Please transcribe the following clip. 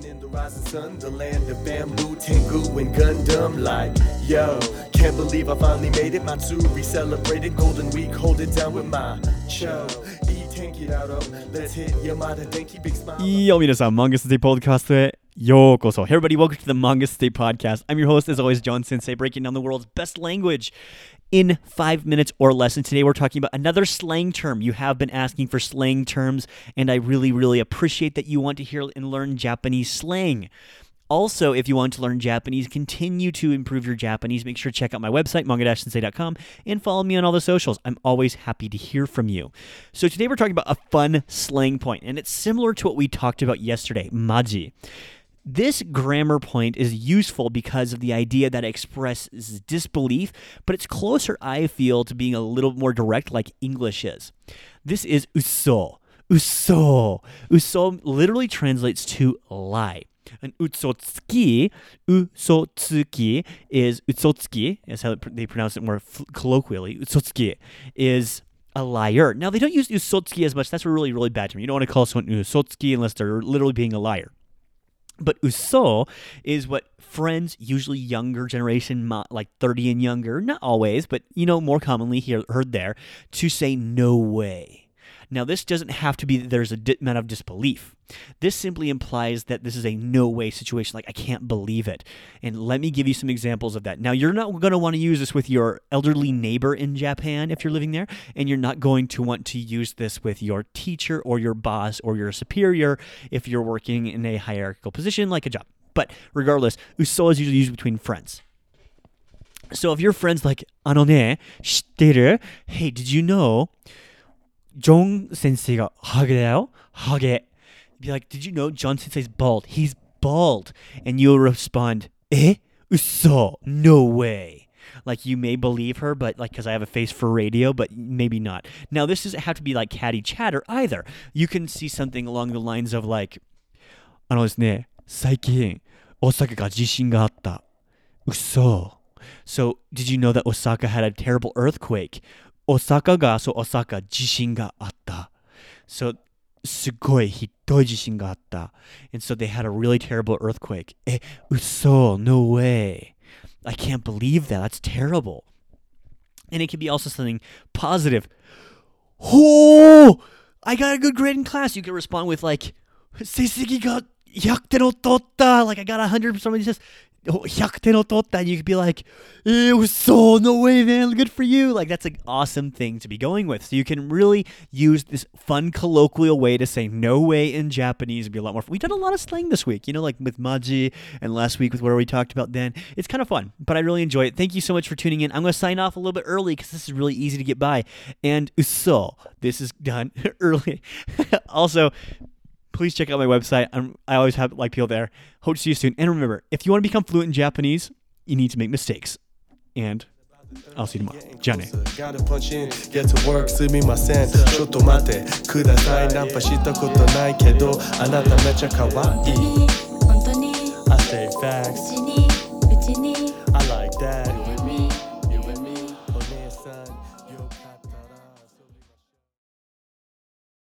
Living in the rising sun, the land of bamboo, Tengu, and Gundam. Like, yo, can't believe I finally made it. Matsuri celebrated Golden Week, hold it down with my cho. Let's hit Yamada Denki big smile. いいよ、皆さん、Manga Sensei Podcast へよう こそ。Hey everybody, welcome to the Manga Sensei Podcast. I'm your host, as always, John Sensei, breaking down the world's best language in five minutes or less. And today we're talking about another slang term. You have been asking for slang terms, and I really, really appreciate that you want to hear and learn Japanese slang. Also, if you want to learn Japanese, continue to improve your Japanese, make sure to check out my website, manga-sensei.com, and follow me on all the socials. I'm always happy to hear from you. So today we're talking about a fun slang point, and it's similar to what we talked about yesterday, maji. This grammar point is useful because of the idea that it expresses disbelief, but it's closer, I feel, to being a little more direct like English is. This is uso. Uso. Uso literally translates to lie. An utsotsuki, usotsuki is utsotsuki, is how they pronounce it more colloquially. Utsotsuki is a liar. Now they don't use usotsuki as much. That's really, really bad term. You don't want to call someone usotsuki unless they're literally being a liar. But uso is what friends, usually younger generation, like 30 and younger, not always, but you know, more commonly hear, heard there, to say no way. Now, this doesn't have to be that there's a di- amount of disbelief. This simply implies that this is a no way situation, like I can't believe it. And let me give you some examples of that. Now, you're not going to want to use this with your elderly neighbor in Japan if you're living there, and you're not going to want to use this with your teacher or your boss or your superior if you're working in a hierarchical position like a job. But regardless, uso is usually used between friends. So if your friend's like, あのね、知ってる Hey, did you know John sensei got hage Hage. Be like, did you know John sensei's bald? He's bald. And you'll respond, eh? Uso. No way. Like you may believe her, but like because I have a face for radio, but maybe not. Now this doesn't have to be like catty chatter either. You can see something along the lines of like, あのですね、最近大阪が地震があった。嘘。So, did you know that Osaka had a terrible earthquake? Osaka が、そう、Osaka 地震があった。So, すごいひどい地震があった。And so they had a really terrible earthquake. え、嘘 No way. I can't believe that. That's terrible. And it can be also something positive. Oh, I got a good grade in class. You can respond with like, 成績が 100点を取った Like I got 100 somebody says 100点を取った and you could be like it was so no way man good for you like that's an awesome thing to be going with so you can really use this fun colloquial way to say no way in Japanese and be a lot more we've done a lot of slang this week you know like with Maji and last week with where we talked about then it's kind of fun but I really enjoy it thank you so much for tuning in I'm going to sign off a little bit early because this is really easy to get by and so this is done early also please check out my website. I'm, I always have like people there. Hope to see you soon. And remember, if you want to become fluent in Japanese, you need to make mistakes. And I'll see you tomorrow. じゃあね。Gotta punch in, get to work, すみません。ちょっと待ってください。ナンパしたことないけど、あなためちゃ可愛い。本当に I say facts.